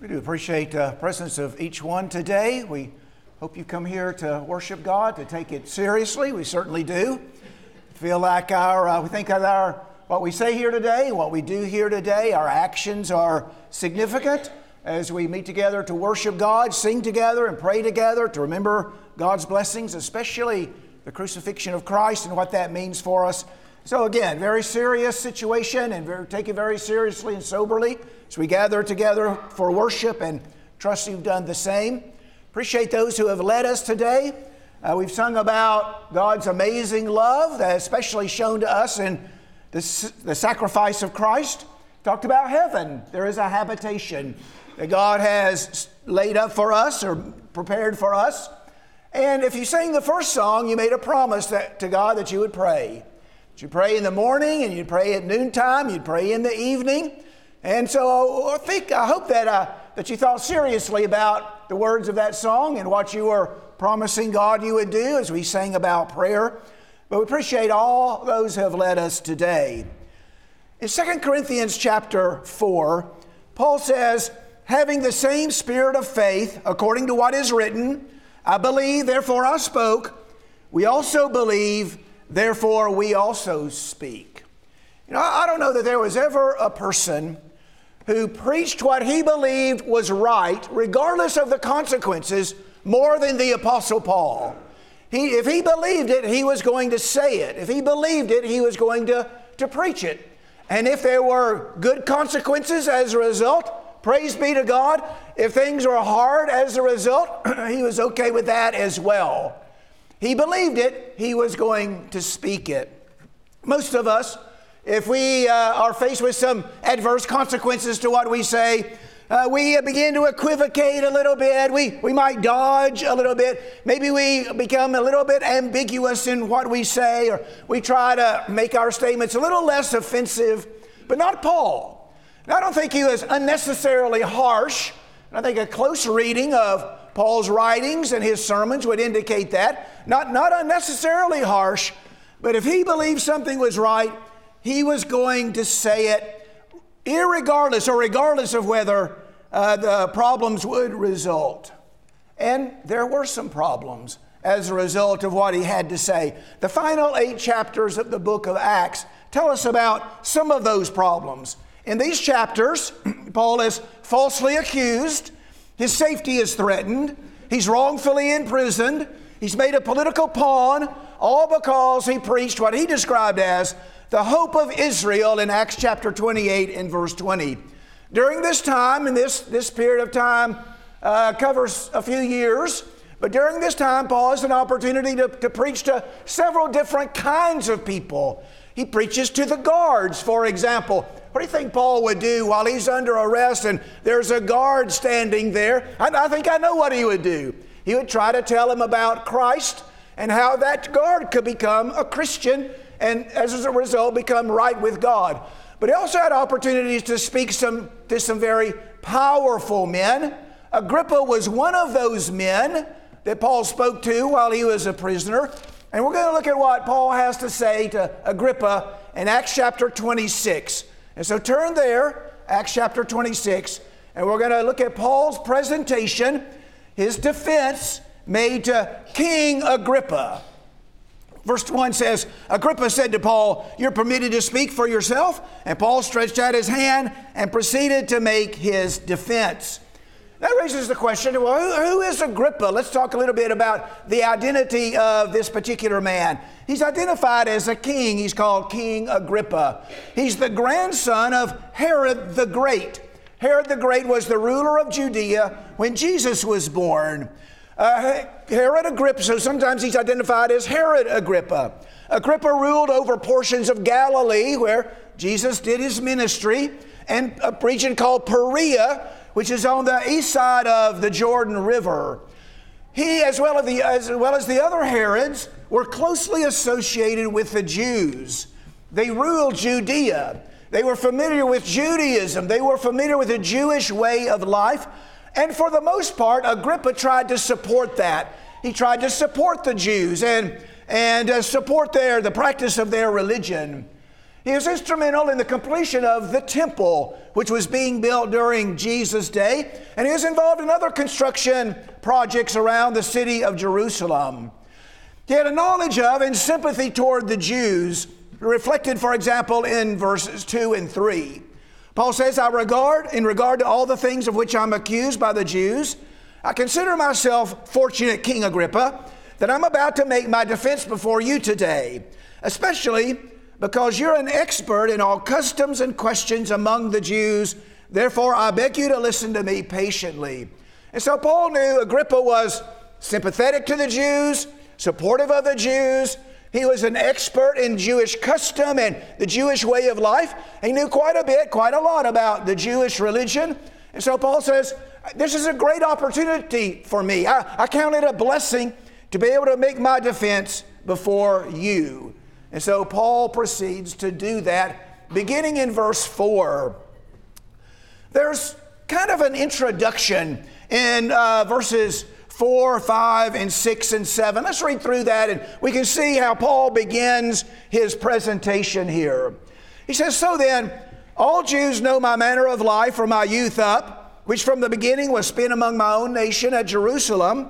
We do appreciate the presence of each one today. We hope you come here to worship God, to take it seriously. We certainly do. Feel like our, uh, we think that our, what we say here today, what we do here today, our actions are significant as we meet together to worship God, sing together, and pray together to remember God's blessings, especially the crucifixion of Christ and what that means for us. So, again, very serious situation and very, take it very seriously and soberly as we gather together for worship and trust you've done the same. Appreciate those who have led us today. Uh, we've sung about God's amazing love, that especially shown to us in the, the sacrifice of Christ. Talked about heaven. There is a habitation that God has laid up for us or prepared for us. And if you sang the first song, you made a promise that, to God that you would pray. You pray in the morning and you'd pray at noontime, you'd pray in the evening. And so I think, I hope that, uh, that you thought seriously about the words of that song and what you were promising God you would do as we sang about prayer. But we appreciate all those who have led us today. In 2 Corinthians chapter 4, Paul says, having the same spirit of faith, according to what is written, I believe, therefore I spoke. We also believe, therefore we also speak. You know, I don't know that there was ever a person who preached what he believed was right, regardless of the consequences, more than the Apostle Paul. He, if he believed it, he was going to say it. If he believed it, he was going to, to preach it. And if there were good consequences as a result, praise be to God. If things were hard as a result, he was okay with that as well. He believed it, he was going to speak it. Most of us if we uh, are faced with some adverse consequences to what we say, uh, we begin to equivocate a little bit. We, we might dodge a little bit. Maybe we become a little bit ambiguous in what we say, or we try to make our statements a little less offensive, but not Paul. I don't think he was unnecessarily harsh. I think a close reading of Paul's writings and his sermons would indicate that. Not, not unnecessarily harsh, but if he believed something was right, he was going to say it irregardless or regardless of whether uh, the problems would result. And there were some problems as a result of what he had to say. The final eight chapters of the book of Acts tell us about some of those problems. In these chapters, Paul is falsely accused, his safety is threatened, he's wrongfully imprisoned, he's made a political pawn, all because he preached what he described as the hope of Israel in Acts chapter 28 and verse 20. During this time, and this, this period of time uh, covers a few years, but during this time, Paul has an opportunity to, to preach to several different kinds of people. He preaches to the guards, for example. What do you think Paul would do while he's under arrest and there's a guard standing there? I, I think I know what he would do. He would try to tell him about Christ and how that guard could become a Christian and as a result become right with God. But he also had opportunities to speak some, to some very powerful men. Agrippa was one of those men that Paul spoke to while he was a prisoner. And we're going to look at what Paul has to say to Agrippa in Acts chapter 26. And so turn there, Acts chapter 26, and we're going to look at Paul's presentation, his defense made to King Agrippa. Verse 1 says, Agrippa said to Paul, You're permitted to speak for yourself. And Paul stretched out his hand and proceeded to make his defense. That raises the question well, who is Agrippa? Let's talk a little bit about the identity of this particular man. He's identified as a king. He's called King Agrippa. He's the grandson of Herod the Great. Herod the Great was the ruler of Judea when Jesus was born. Uh, Herod Agrippa, so sometimes he's identified as Herod Agrippa. Agrippa ruled over portions of Galilee where Jesus did his ministry, and a region called Perea, which is on the east side of the Jordan River. He, as well as the, as well as the other Herods, were closely associated with the Jews. They ruled Judea. They were familiar with Judaism. They were familiar with the Jewish way of life. And for the most part, Agrippa tried to support that. He tried to support the Jews and, and uh, support their, the practice of their religion. He was instrumental in the completion of the temple, which was being built during Jesus' day, and he was involved in other construction projects around the city of Jerusalem. He had a knowledge of and sympathy toward the Jews, reflected, for example, in verses 2 and 3. Paul says, I regard, in regard to all the things of which I'm accused by the Jews, I consider myself fortunate, King Agrippa, that I'm about to make my defense before you today, especially because you're an expert in all customs and questions among the Jews. Therefore, I beg you to listen to me patiently. And so Paul knew Agrippa was sympathetic to the Jews, supportive of the Jews. He was an expert in Jewish custom and the Jewish way of life. He knew quite a bit, quite a lot about the Jewish religion. And so Paul says, This is a great opportunity for me. I, I count it a blessing to be able to make my defense before you. And so Paul proceeds to do that beginning in verse 4. There's kind of an introduction in uh, verses 4, 5, and 6 and 7. Let's read through that and we can see how Paul begins his presentation here. He says, So then, all Jews know my manner of life from my youth up, which from the beginning was spent among my own nation at Jerusalem.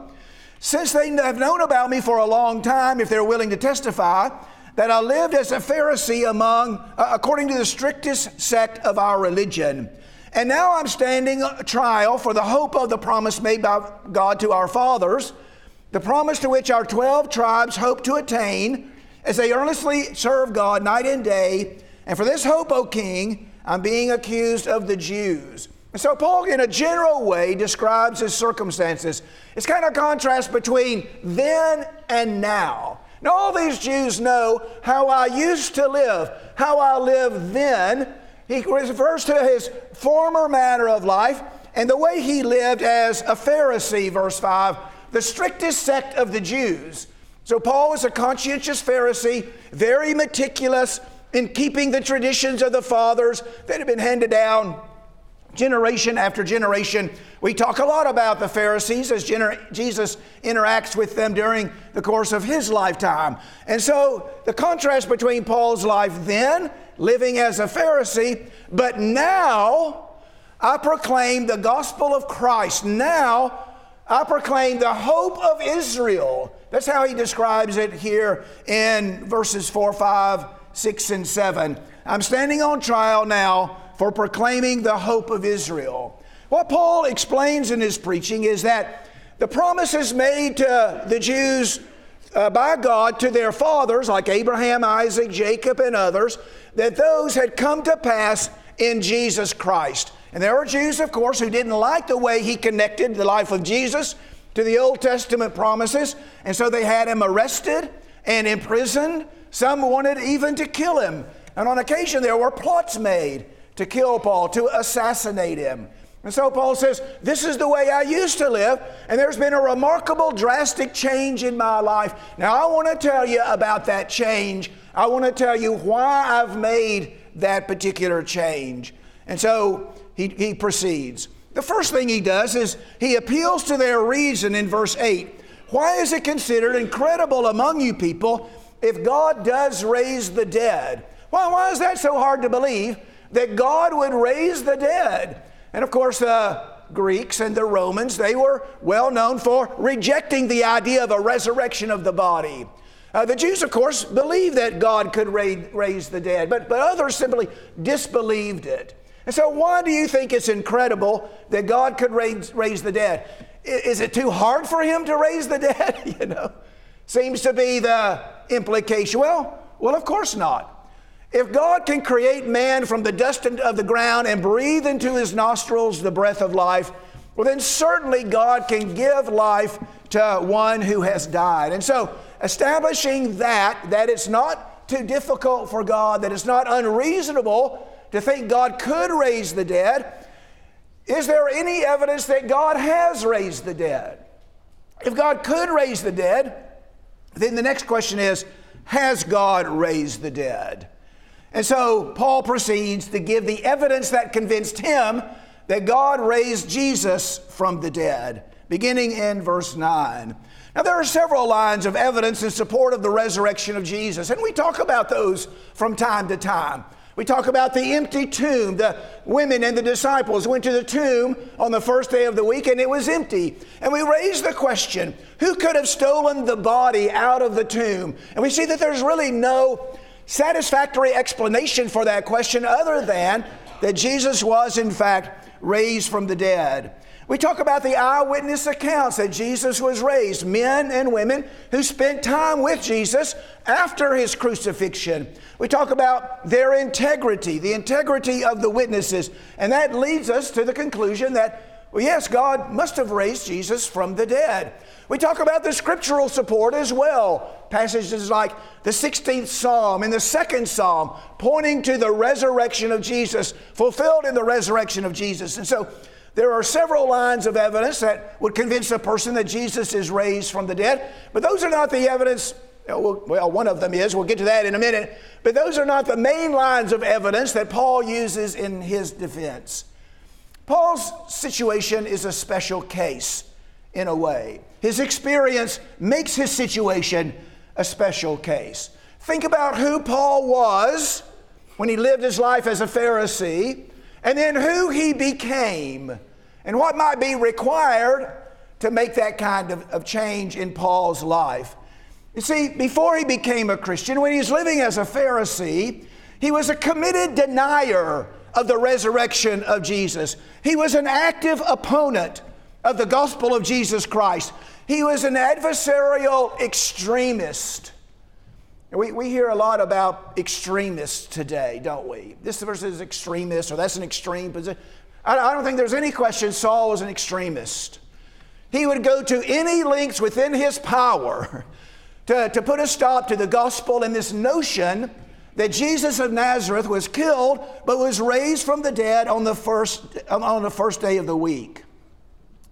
Since they have known about me for a long time, if they're willing to testify, that I lived as a Pharisee among, uh, according to the strictest sect of our religion. And now I'm standing trial for the hope of the promise made by God to our fathers, the promise to which our 12 tribes hope to attain as they earnestly serve God night and day. And for this hope, O King, I'm being accused of the Jews. And so Paul, in a general way, describes his circumstances. It's kind of a contrast between then and now. Now, all these Jews know how I used to live, how I lived then. He refers to his former manner of life and the way he lived as a Pharisee, verse 5, the strictest sect of the Jews. So, Paul was a conscientious Pharisee, very meticulous in keeping the traditions of the fathers that had been handed down generation after generation. We talk a lot about the Pharisees as gener- Jesus interacts with them during the course of his lifetime. And so the contrast between Paul's life then, living as a Pharisee, but now I proclaim the gospel of Christ. Now I proclaim the hope of Israel. That's how he describes it here in verses 4, 5, 6, and 7. I'm standing on trial now for proclaiming the hope of Israel. What Paul explains in his preaching is that the promises made to the Jews uh, by God to their fathers, like Abraham, Isaac, Jacob, and others, that those had come to pass in Jesus Christ. And there were Jews, of course, who didn't like the way he connected the life of Jesus to the Old Testament promises, and so they had him arrested and imprisoned. Some wanted even to kill him. And on occasion, there were plots made to kill Paul, to assassinate him. And so Paul says, This is the way I used to live, and there's been a remarkable, drastic change in my life. Now, I want to tell you about that change. I want to tell you why I've made that particular change. And so he, he proceeds. The first thing he does is he appeals to their reason in verse 8. Why is it considered incredible among you people if God does raise the dead? Why, why is that so hard to believe? That God would raise the dead. And of course, the Greeks and the Romans, they were well known for rejecting the idea of a resurrection of the body. Uh, the Jews, of course, believed that God could raise, raise the dead, but, but others simply disbelieved it. And so, why do you think it's incredible that God could raise, raise the dead? Is it too hard for him to raise the dead? you know, seems to be the implication. Well, well, of course not. If God can create man from the dust of the ground and breathe into his nostrils the breath of life, well, then certainly God can give life to one who has died. And so, establishing that, that it's not too difficult for God, that it's not unreasonable to think God could raise the dead, is there any evidence that God has raised the dead? If God could raise the dead, then the next question is Has God raised the dead? And so Paul proceeds to give the evidence that convinced him that God raised Jesus from the dead, beginning in verse 9. Now, there are several lines of evidence in support of the resurrection of Jesus, and we talk about those from time to time. We talk about the empty tomb. The women and the disciples went to the tomb on the first day of the week and it was empty. And we raise the question who could have stolen the body out of the tomb? And we see that there's really no satisfactory explanation for that question other than that Jesus was, in fact, raised from the dead. We talk about the eyewitness accounts that Jesus was raised, men and women who spent time with Jesus after his crucifixion. We talk about their integrity, the integrity of the witnesses, and that leads us to the conclusion that, well, yes, God must have raised Jesus from the dead. We talk about the scriptural support as well. Passages like the 16th Psalm and the second Psalm pointing to the resurrection of Jesus, fulfilled in the resurrection of Jesus. And so there are several lines of evidence that would convince a person that Jesus is raised from the dead, but those are not the evidence. Well, one of them is. We'll get to that in a minute. But those are not the main lines of evidence that Paul uses in his defense. Paul's situation is a special case in a way. His experience makes his situation a special case. Think about who Paul was when he lived his life as a Pharisee, and then who he became and what might be required to make that kind of, of change in Paul's life. You see, before he became a Christian, when he was living as a Pharisee, he was a committed denier of the resurrection of Jesus. He was an active opponent of the gospel of Jesus Christ. He was an adversarial extremist. We, we hear a lot about extremists today, don't we? This person is extremist, or that's an extreme position. I don't think there's any question Saul was an extremist. He would go to any lengths within his power to, to put a stop to the gospel and this notion that Jesus of Nazareth was killed but was raised from the dead on the first, on the first day of the week.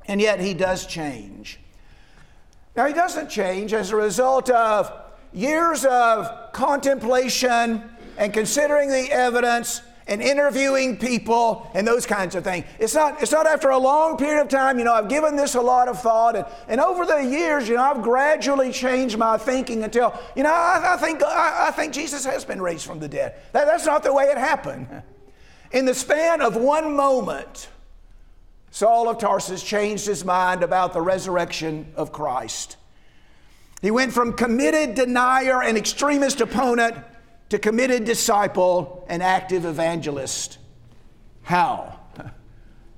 And yet he does change. Now, he doesn't change as a result of years of contemplation and considering the evidence and interviewing people and those kinds of things. It's not, it's not after a long period of time, you know, I've given this a lot of thought. And, and over the years, you know, I've gradually changed my thinking until, you know, I, I think, I, I, think Jesus has been raised from the dead. That, that's not the way it happened. In the span of one moment, Saul of Tarsus changed his mind about the resurrection of Christ. He went from committed denier and extremist opponent to committed disciple and active evangelist. How?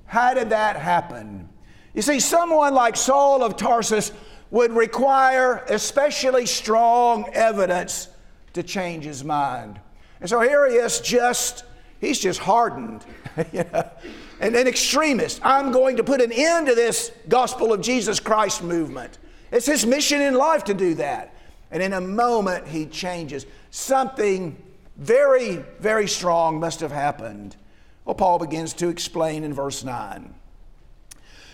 How did that happen? You see, someone like Saul of Tarsus would require especially strong evidence to change his mind. And so here he is, just, he's just hardened, you know, and an extremist. I'm going to put an end to this gospel of Jesus Christ movement. It's his mission in life to do that. And in a moment, he changes. Something very, very strong must have happened. Well, Paul begins to explain in verse 9.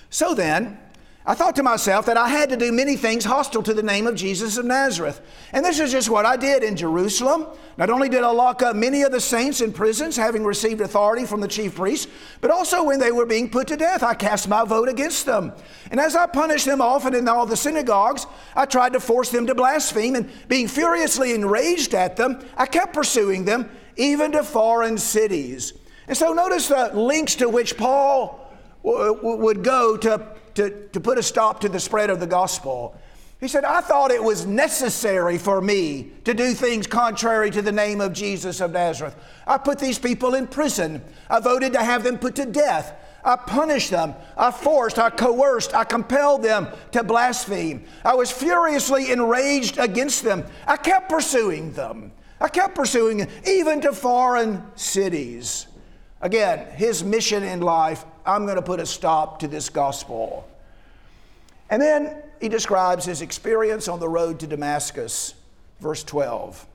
So then, I thought to myself that I had to do many things hostile to the name of Jesus of Nazareth. And this is just what I did in Jerusalem. Not only did I lock up many of the saints in prisons, having received authority from the chief priests, but also when they were being put to death, I cast my vote against them. And as I punished them often in all the synagogues, I tried to force them to blaspheme. And being furiously enraged at them, I kept pursuing them, even to foreign cities. And so notice the links to which Paul would go to to, to put a stop to the spread of the gospel. He said, I thought it was necessary for me to do things contrary to the name of Jesus of Nazareth. I put these people in prison. I voted to have them put to death. I punished them. I forced, I coerced, I compelled them to blaspheme. I was furiously enraged against them. I kept pursuing them. I kept pursuing them, even to foreign cities. Again, his mission in life I'm going to put a stop to this gospel. And then he describes his experience on the road to Damascus, verse 12.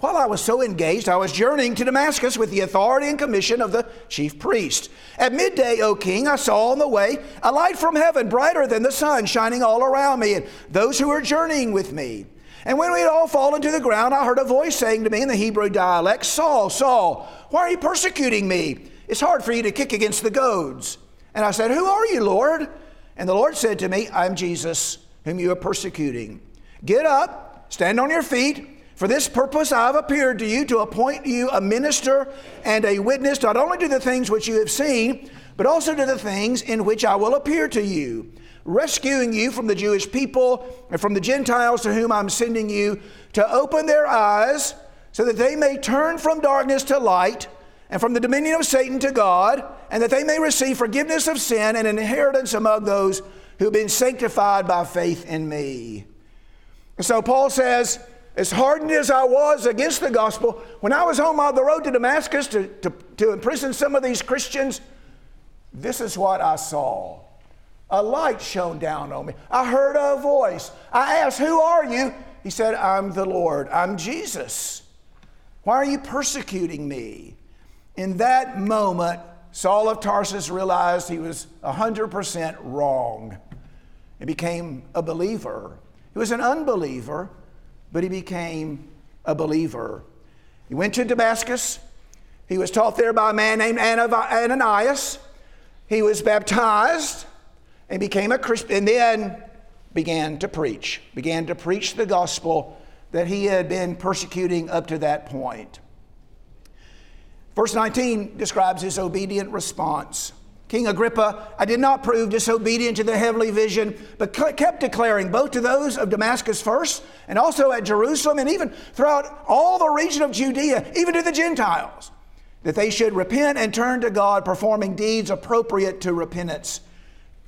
While I was so engaged, I was journeying to Damascus with the authority and commission of the chief priest. At midday, O king, I saw on the way a light from heaven, brighter than the sun, shining all around me and those who were journeying with me. And when we had all fallen to the ground, I heard a voice saying to me in the Hebrew dialect, Saul, Saul, why are you persecuting me? It's hard for you to kick against the goads. And I said, Who are you, Lord? And the Lord said to me, I'm Jesus, whom you are persecuting. Get up, stand on your feet. For this purpose I have appeared to you to appoint you a minister and a witness not only to the things which you have seen, but also to the things in which I will appear to you, rescuing you from the Jewish people and from the Gentiles to whom I'm sending you, to open their eyes so that they may turn from darkness to light and from the dominion of Satan to God, and that they may receive forgiveness of sin and an inheritance among those who've been sanctified by faith in me. So Paul says, as hardened as I was against the gospel, when I was home on the road to Damascus to, to, to imprison some of these Christians, this is what I saw. A light shone down on me. I heard a voice. I asked, Who are you? He said, I'm the Lord. I'm Jesus. Why are you persecuting me? In that moment, Saul of Tarsus realized he was 100% wrong and became a believer. He was an unbeliever, but he became a believer. He went to Damascus. He was taught there by a man named Ananias. He was baptized and became a Christian, and then began to preach, began to preach the gospel that he had been persecuting up to that point. Verse 19 describes his obedient response. King Agrippa, I did not prove disobedient to the heavenly vision, but kept declaring both to those of Damascus first and also at Jerusalem and even throughout all the region of Judea, even to the Gentiles, that they should repent and turn to God, performing deeds appropriate to repentance.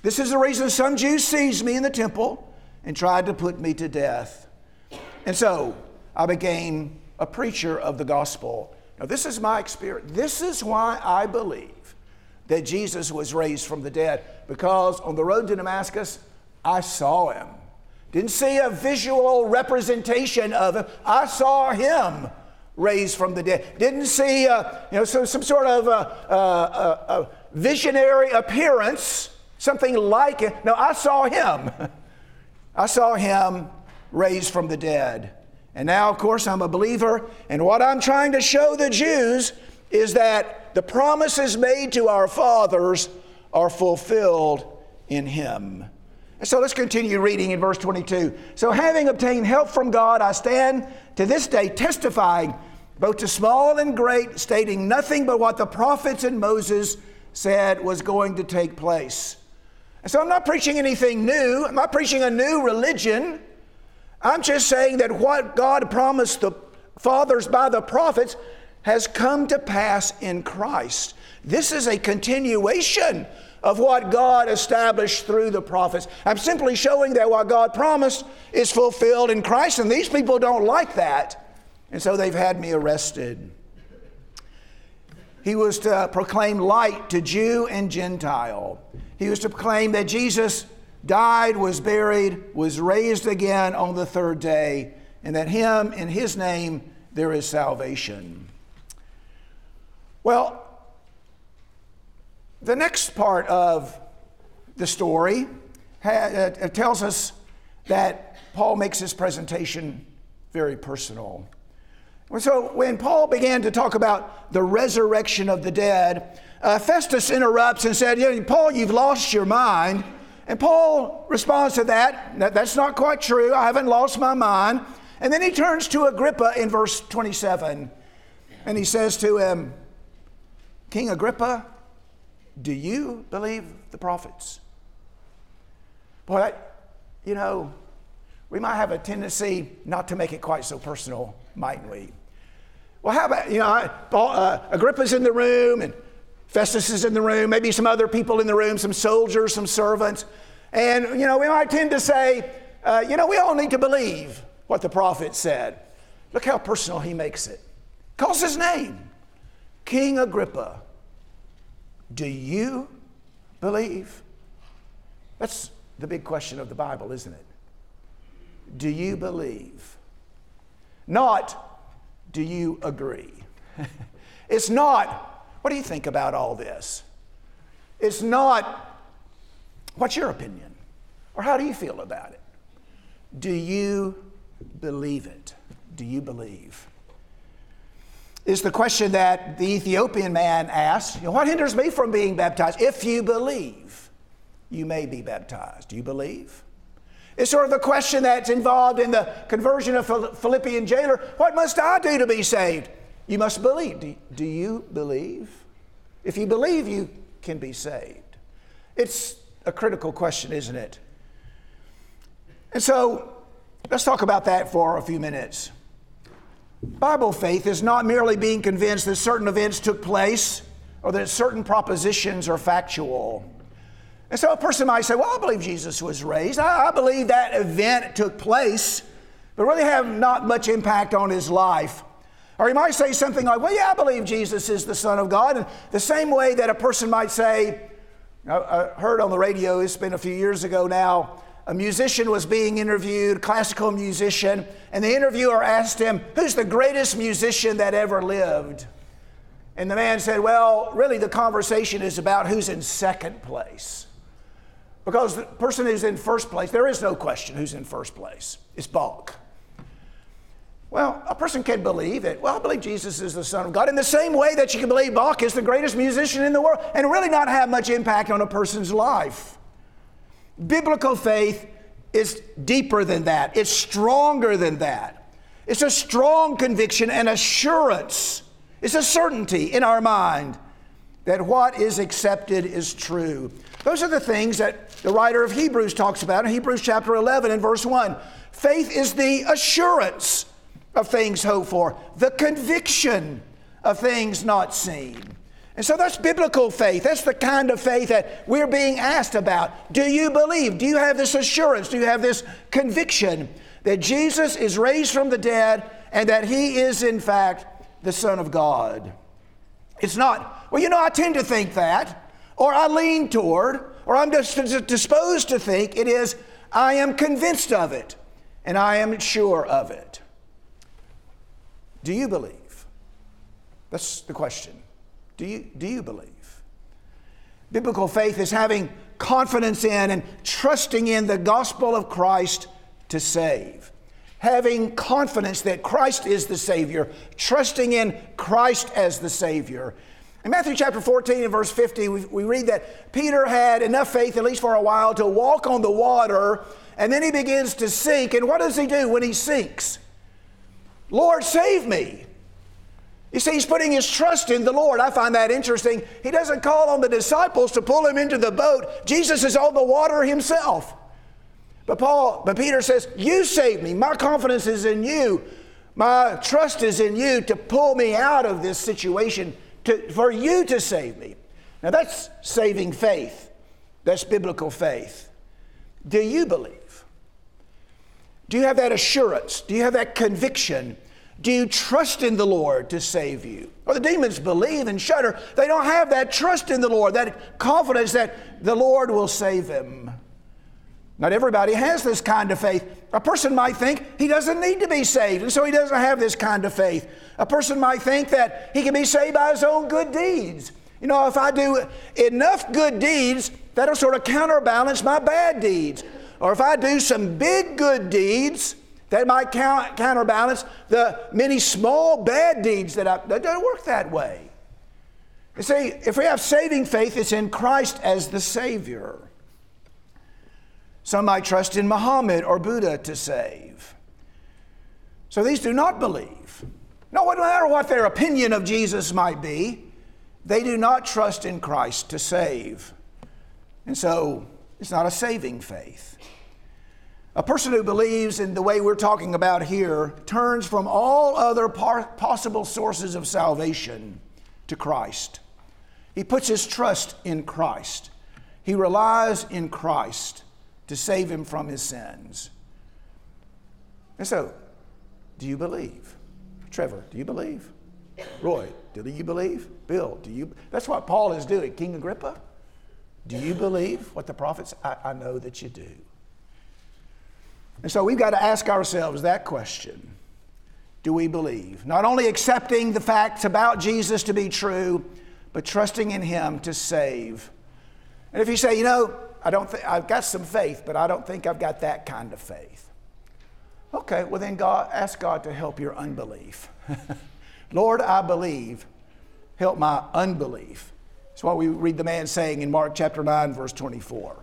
This is the reason some Jews seized me in the temple and tried to put me to death. And so I became a preacher of the gospel. Now, this is my experience. This is why I believe that Jesus was raised from the dead, because on the road to Damascus, I saw him. Didn't see a visual representation of him, I saw him raised from the dead. Didn't see uh, you know, some, some sort of a, a, a visionary appearance, something like it. No, I saw him. I saw him raised from the dead. And now, of course, I'm a believer. And what I'm trying to show the Jews is that the promises made to our fathers are fulfilled in him. And so let's continue reading in verse 22. So, having obtained help from God, I stand to this day testifying both to small and great, stating nothing but what the prophets and Moses said was going to take place. And so I'm not preaching anything new. I'm not preaching a new religion. I'm just saying that what God promised the fathers by the prophets has come to pass in Christ. This is a continuation of what God established through the prophets. I'm simply showing that what God promised is fulfilled in Christ, and these people don't like that, and so they've had me arrested. He was to proclaim light to Jew and Gentile. He was to proclaim that Jesus died, was buried, was raised again on the third day, and that him, in his name, there is salvation. Well, the next part of the story uh, tells us that Paul makes his presentation very personal. So, when Paul began to talk about the resurrection of the dead, uh, Festus interrupts and said, yeah, Paul, you've lost your mind. And Paul responds to that, that that's not quite true. I haven't lost my mind. And then he turns to Agrippa in verse 27 and he says to him, King Agrippa, do you believe the prophets? Boy, that, you know, we might have a tendency not to make it quite so personal, mightn't we? Well, how about, you know, uh, Agrippa's in the room and Festus is in the room, maybe some other people in the room, some soldiers, some servants. And, you know, we might tend to say, uh, you know, we all need to believe what the prophet said. Look how personal he makes it. Calls his name King Agrippa. Do you believe? That's the big question of the Bible, isn't it? Do you believe? Not, do you agree? it's not, what do you think about all this? It's not, what's your opinion? Or how do you feel about it? Do you believe it? Do you believe? Is the question that the Ethiopian man asked. You know, what hinders me from being baptized? If you believe, you may be baptized. Do you believe? It's sort of the question that's involved in the conversion of Philippian jailer What must I do to be saved? You must believe. Do, do you believe? If you believe, you can be saved. It's a critical question, isn't it? And so let's talk about that for a few minutes. Bible faith is not merely being convinced that certain events took place or that certain propositions are factual. And so a person might say, Well, I believe Jesus was raised. I, I believe that event took place, but really have not much impact on his life. Or he might say something like, Well, yeah, I believe Jesus is the Son of God. And the same way that a person might say, I heard on the radio, it's been a few years ago now, a musician was being interviewed, classical musician, and the interviewer asked him, Who's the greatest musician that ever lived? And the man said, Well, really, the conversation is about who's in second place. Because the person who's in first place, there is no question who's in first place. It's Bach. Well, a person can believe it. Well, I believe Jesus is the Son of God in the same way that you can believe Bach is the greatest musician in the world and really not have much impact on a person's life. Biblical faith is deeper than that, it's stronger than that. It's a strong conviction and assurance, it's a certainty in our mind that what is accepted is true. Those are the things that the writer of Hebrews talks about in Hebrews chapter 11 and verse 1. Faith is the assurance of things hoped for, the conviction of things not seen. And so that's biblical faith. That's the kind of faith that we're being asked about. Do you believe? Do you have this assurance? Do you have this conviction that Jesus is raised from the dead and that he is, in fact, the Son of God? It's not, well, you know, I tend to think that, or I lean toward, or I'm just disposed to think it is, I am convinced of it and I am sure of it. Do you believe? That's the question. Do you, do you believe? Biblical faith is having confidence in and trusting in the gospel of Christ to save. Having confidence that Christ is the Savior, trusting in Christ as the Savior. In Matthew chapter 14 and verse 50, we, read that Peter had enough faith, at least for a while, to walk on the water, and then he begins to sink. And what does he do when he sinks? Lord, save me. You see, he's putting his trust in the Lord. I find that interesting. He doesn't call on the disciples to pull him into the boat. Jesus is on the water himself. But Paul, but Peter says, You save me. My confidence is in you. My trust is in you to pull me out of this situation, to, for you to save me. Now that's saving faith. That's biblical faith. Do you believe? Do you have that assurance? Do you have that conviction? Do you trust in the Lord to save you? Or the demons believe and shudder. They don't have that trust in the Lord, that confidence that the Lord will save them. Not everybody has this kind of faith. A person might think he doesn't need to be saved, and so he doesn't have this kind of faith. A person might think that he can be saved by his own good deeds. You know, if I do enough good deeds, that'll sort of counterbalance my bad deeds. Or if I do some big good deeds, that might count, counterbalance the many small bad deeds that I, that don't work that way. You see, if we have saving faith, it's in Christ as the Savior. Some might trust in Muhammad or Buddha to save. So these do not believe. No matter what their opinion of Jesus might be, they do not trust in Christ to save. And so it's not a saving faith. A person who believes in the way we're talking about here turns from all other par- possible sources of salvation to Christ. He puts his trust in Christ. He relies in Christ to save him from his sins. And so, do you believe? Trevor, do you believe? Roy, do you believe? Bill, do you? That's what Paul is doing. King Agrippa, do you believe what the prophets? I, I know that you do. And so we've got to ask ourselves that question Do we believe? Not only accepting the facts about Jesus to be true, but trusting in Him to save. And if you say, you know, I don't think I've got some faith, but I don't think I've got that kind of faith. Okay, well then God ask God to help your unbelief. Lord, I believe. Help my unbelief. That's what we read the man saying in Mark chapter 9, verse 24.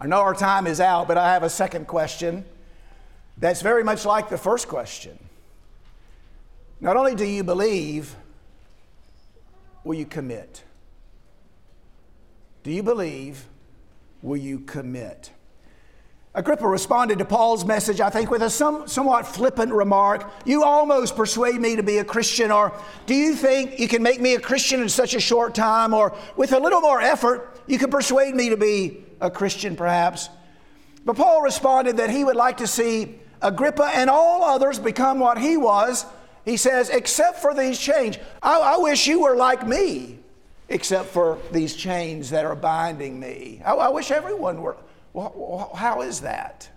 I know our time is out, but I have a second question that's very much like the first question. Not only do you believe, will you commit? Do you believe, will you commit? Agrippa responded to Paul's message, I think, with a some, somewhat flippant remark. You almost persuade me to be a Christian, or do you think you can make me a Christian in such a short time, or with a little more effort, you can persuade me to be a Christian, perhaps? But Paul responded that he would like to see Agrippa and all others become what he was. He says, except for these chains. I, I wish you were like me, except for these chains that are binding me. I, I wish everyone were well, how is that?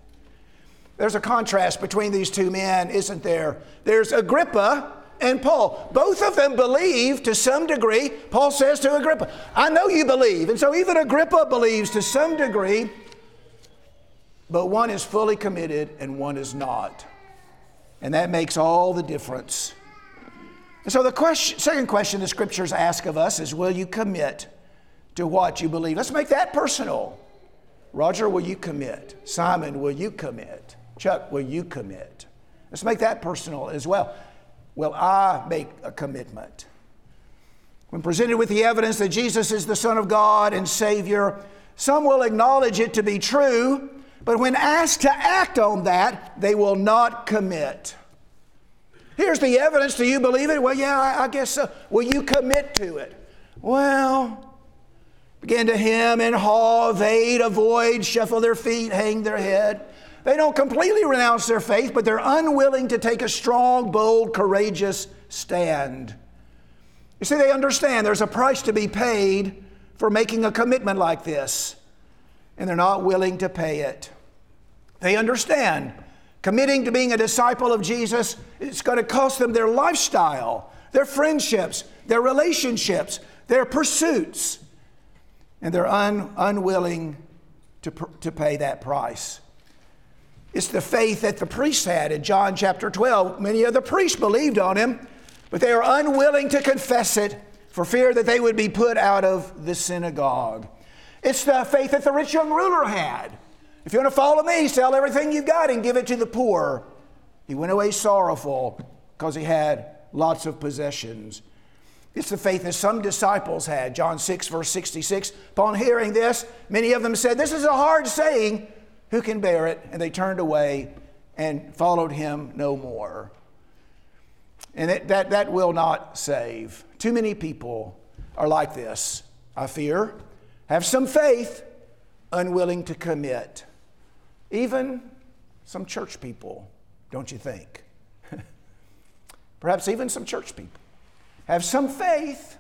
There's a contrast between these two men, isn't there? There's Agrippa and Paul. Both of them believe to some degree. Paul says to Agrippa, I know you believe. And so even Agrippa believes to some degree, but one is fully committed and one is not. And that makes all the difference. And so the question, second question the scriptures ask of us is Will you commit to what you believe? Let's make that personal. Roger, will you commit? Simon, will you commit? Chuck, will you commit? Let's make that personal as well. Will I make a commitment? When presented with the evidence that Jesus is the Son of God and Savior, some will acknowledge it to be true, but when asked to act on that, they will not commit. Here's the evidence. Do you believe it? Well, yeah, I, guess so. Will you commit to it? Well, begin to hem and haw, evade, avoid, shuffle their feet, hang their head. They don't completely renounce their faith, but they're unwilling to take a strong, bold, courageous stand. You see, they understand there's a price to be paid for making a commitment like this, and they're not willing to pay it. They understand committing to being a disciple of Jesus, it's going to cost them their lifestyle, their friendships, their relationships, their pursuits and they're un, unwilling to, to pay that price. It's the faith that the priests had in John chapter 12. Many of the priests believed on him, but they were unwilling to confess it for fear that they would be put out of the synagogue. It's the faith that the rich young ruler had. If you want to follow me, sell everything you've got and give it to the poor. He went away sorrowful because he had lots of possessions. It's the faith that some disciples had. John 6, verse 66. Upon hearing this, many of them said, This is a hard saying. Who can bear it? And they turned away and followed him no more. And it, that, that will not save. Too many people are like this, I fear. Have some faith, unwilling to commit. Even some church people, don't you think? Perhaps even some church people have some faith,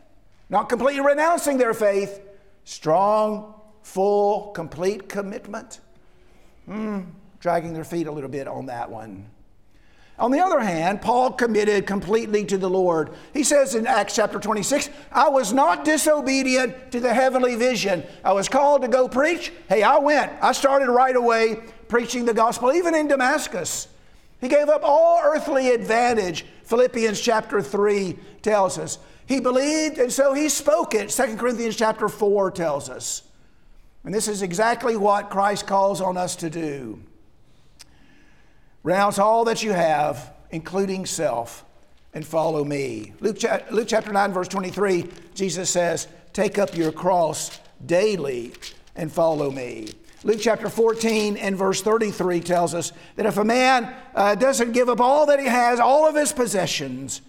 not completely renouncing their faith, strong, full, complete commitment. Hmm, dragging their feet a little bit on that one. On the other hand, Paul committed completely to the Lord. He says in Acts chapter 26, I was not disobedient to the heavenly vision. I was called to go preach. Hey, I went. I started right away preaching the gospel, even in Damascus. He gave up all earthly advantage Philippians chapter 3 tells us. He believed and so he spoke it. 2 Corinthians chapter 4 tells us. And this is exactly what Christ calls on us to do. Renounce all that you have, including self, and follow me. Luke, Luke chapter 9, verse 23, Jesus says, Take up your cross daily and follow me. Luke chapter 14 and verse 33 tells us that if a man uh, doesn't give up all that he has, all of his possessions,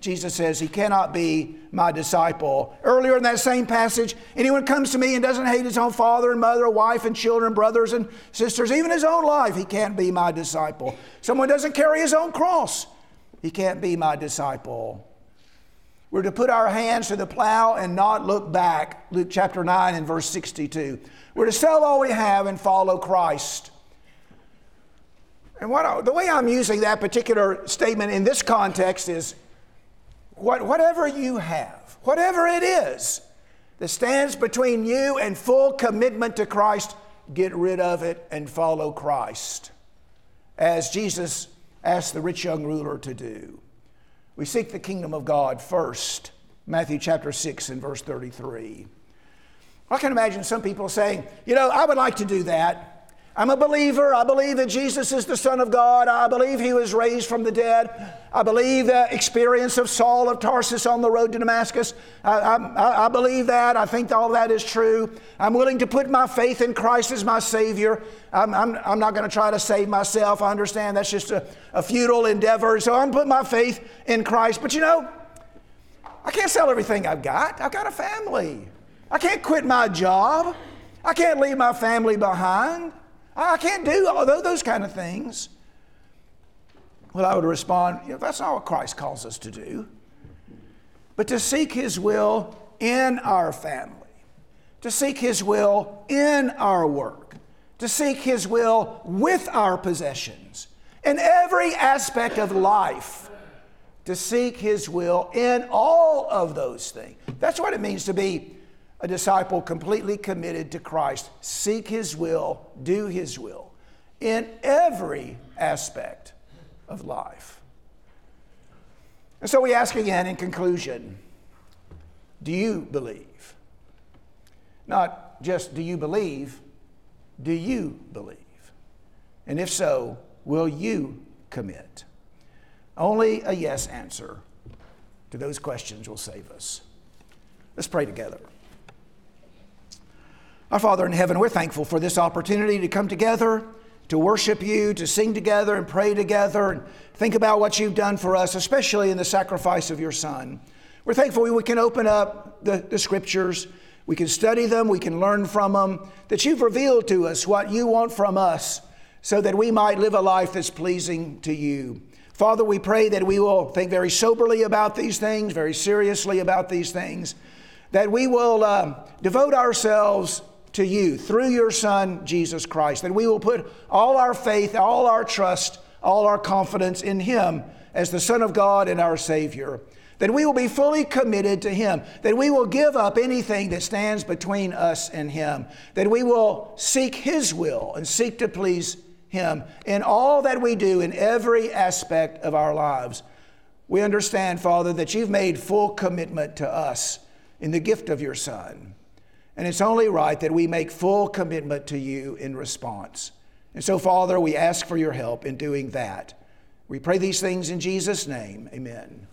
Jesus says he cannot be my disciple. Earlier in that same passage, anyone comes to me and doesn't hate his own father and mother, wife and children, brothers and sisters, even his own life, he can't be my disciple. Someone doesn't carry his own cross, he can't be my disciple. We're to put our hands to the plow and not look back. Luke chapter 9 and verse 62. We're to sell all we have and follow Christ. And what, the way I'm using that particular statement in this context is what, whatever you have, whatever it is that stands between you and full commitment to Christ, get rid of it and follow Christ, as Jesus asked the rich young ruler to do. We seek the kingdom of God first. Matthew chapter 6 and verse 33. I can imagine some people saying, you know, I would like to do that. I'm a believer. I believe that Jesus is the Son of God. I believe he was raised from the dead. I believe the experience of Saul of Tarsus on the road to Damascus. I, I, I believe that. I think all that is true. I'm willing to put my faith in Christ as my Savior. I'm, I'm, I'm not going to try to save myself. I understand that's just a, a futile endeavor. So I'm putting my faith in Christ. But you know, I can't sell everything I've got. I've got a family. I can't quit my job. I can't leave my family behind. I can't do all those kind of things. Well, I would respond, you know, that's not what Christ calls us to do. But to seek His will in our family, to seek His will in our work, to seek His will with our possessions, in every aspect of life, to seek His will in all of those things. That's what it means to be a disciple completely committed to Christ. Seek His will, do His will in every aspect of life. And so we ask again in conclusion do you believe? Not just do you believe, do you believe? And if so, will you commit? Only a yes answer to those questions will save us. Let's pray together. Our Father in heaven, we're thankful for this opportunity to come together, to worship you, to sing together and pray together, and think about what you've done for us, especially in the sacrifice of your Son. We're thankful we can open up the, the scriptures, we can study them, we can learn from them, that you've revealed to us what you want from us so that we might live a life that's pleasing to you. Father, we pray that we will think very soberly about these things, very seriously about these things, that we will uh, devote ourselves to you through your Son, Jesus Christ. That we will put all our faith, all our trust, all our confidence in Him as the Son of God and our Savior. That we will be fully committed to Him. That we will give up anything that stands between us and Him. That we will seek His will and seek to please Him in all that we do in every aspect of our lives. We understand, Father, that you've made full commitment to us in the gift of your Son. And it's only right that we make full commitment to you in response. And so, Father, we ask for your help in doing that. We pray these things in Jesus' name. Amen.